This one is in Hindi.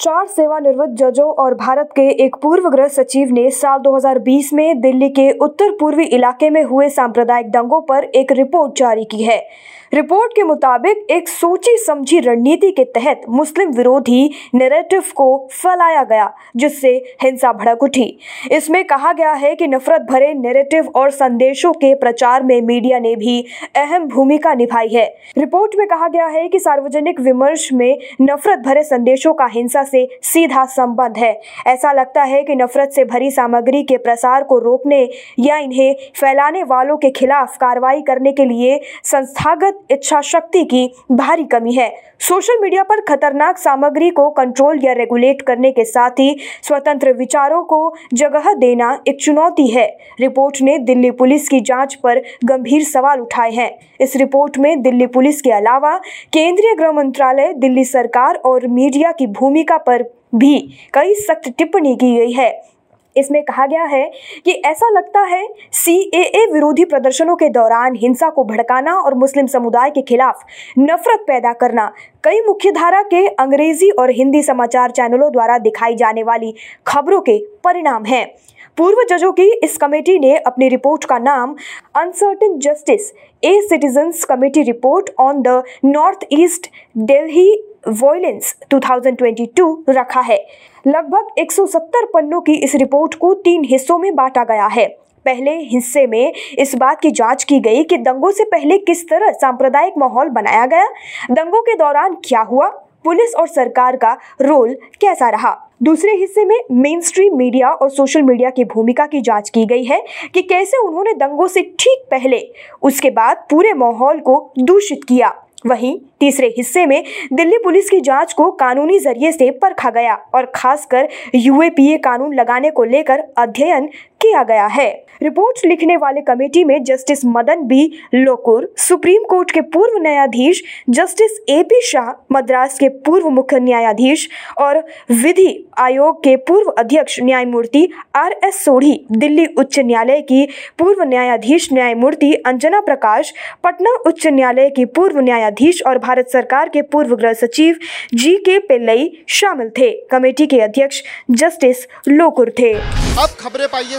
चार सेवानिवृत्त जजों और भारत के एक पूर्व गृह सचिव ने साल 2020 में दिल्ली के उत्तर पूर्वी इलाके में हुए सांप्रदायिक दंगों पर एक रिपोर्ट जारी की है। रिपोर्ट के मुताबिक, एक सोची समझी रणनीति के तहत मुस्लिम विरोधी नैरेटिव को फैलाया गया, जिससे हिंसा भड़क उठी। इसमें कहा गया है कि नफरत भरे नैरेटिव और संदेशों के प्रचार में मीडिया ने भी अहम भूमिका निभाई है। रिपोर्ट में कहा गया है कि सार्वजनिक विमर्श में नफरत भरे संदेशों का हिंसा से सीधा संबंध है। ऐसा लगता है कि नफरत से भरी सामग्री के प्रसार को रोकने या इन्हें फैलाने वालों के खिलाफ कार्रवाई करने के लिए संस्थागत इच्छा शक्ति की भारी कमी है। सोशल मीडिया पर खतरनाक सामग्री को कंट्रोल या रेगुलेट करने के साथ ही स्वतंत्र विचारों को जगह देना एक चुनौती है। रिपोर्ट ने दिल्ली पुलिस की जाँच पर गंभीर सवाल उठाए हैं। इस रिपोर्ट में दिल्ली पुलिस के अलावा केंद्रीय गृह मंत्रालय, दिल्ली सरकार और मीडिया की भूमिका पर भी कई सख्त टिप्पणी की गई है। इसमें कहा गया है कि ऐसा लगता है सीएए विरोधी प्रदर्शनों के दौरान हिंसा को भड़काना और मुस्लिम समुदाय के खिलाफ नफरत पैदा करना कई मुख्यधारा के अंग्रेज़ी और हिंदी समाचार चैनलों द्वारा दिखाई जाने वाली खबरों के परिणाम हैं। पूर्व जजों की इस कमेटी ने अपनी रिपोर्ट का नाम uncertain justice a citizens committee report on the north east Delhi violence 2022 रखा है। लगभग 170 पन्नों की इस रिपोर्ट को तीन हिस्सों में बांटा गया है। पहले हिस्से में इस बात की जाँच की गई कि दंगों से पहले किस तरह सांप्रदायिक माहौल बनाया गया, दंगों के दौरान क्या हुआ, पुलिस और सरकार का रोल कैसा रहा। दूसरे हिस्से में मेन स्ट्रीम मीडिया और सोशल मीडिया की भूमिका की जाँच की गई है कि कैसे उन्होंने दंगों से ठीक पहले उसके बाद पूरे माहौल को दूषित किया। वहीं तीसरे हिस्से में दिल्ली पुलिस की जाँच को कानूनी ज़रिए से परखा गया और खासकर यूएपीए कानून लगाने को लेकर अध्ययन किया गया है। रिपोर्ट लिखने वाले कमेटी में justice Madan B. Lokur, supreme court के पूर्व न्यायाधीश justice A P Shah, Madras के पूर्व मुख्य न्यायाधीश और विधि आयोग के पूर्व अध्यक्ष न्यायमूर्ति आर एस सोढ़ी, दिल्ली उच्च न्यायालय की पूर्व न्यायाधीश न्यायमूर्ति अंजना प्रकाश, पटना उच्च न्यायालय की पूर्व न्यायाधीश और भारत सरकार के पूर्व गृह सचिव जी के पिल्लई शामिल थे। कमेटी के अध्यक्ष जस्टिस लोकुर थे। अब खबरें पाइए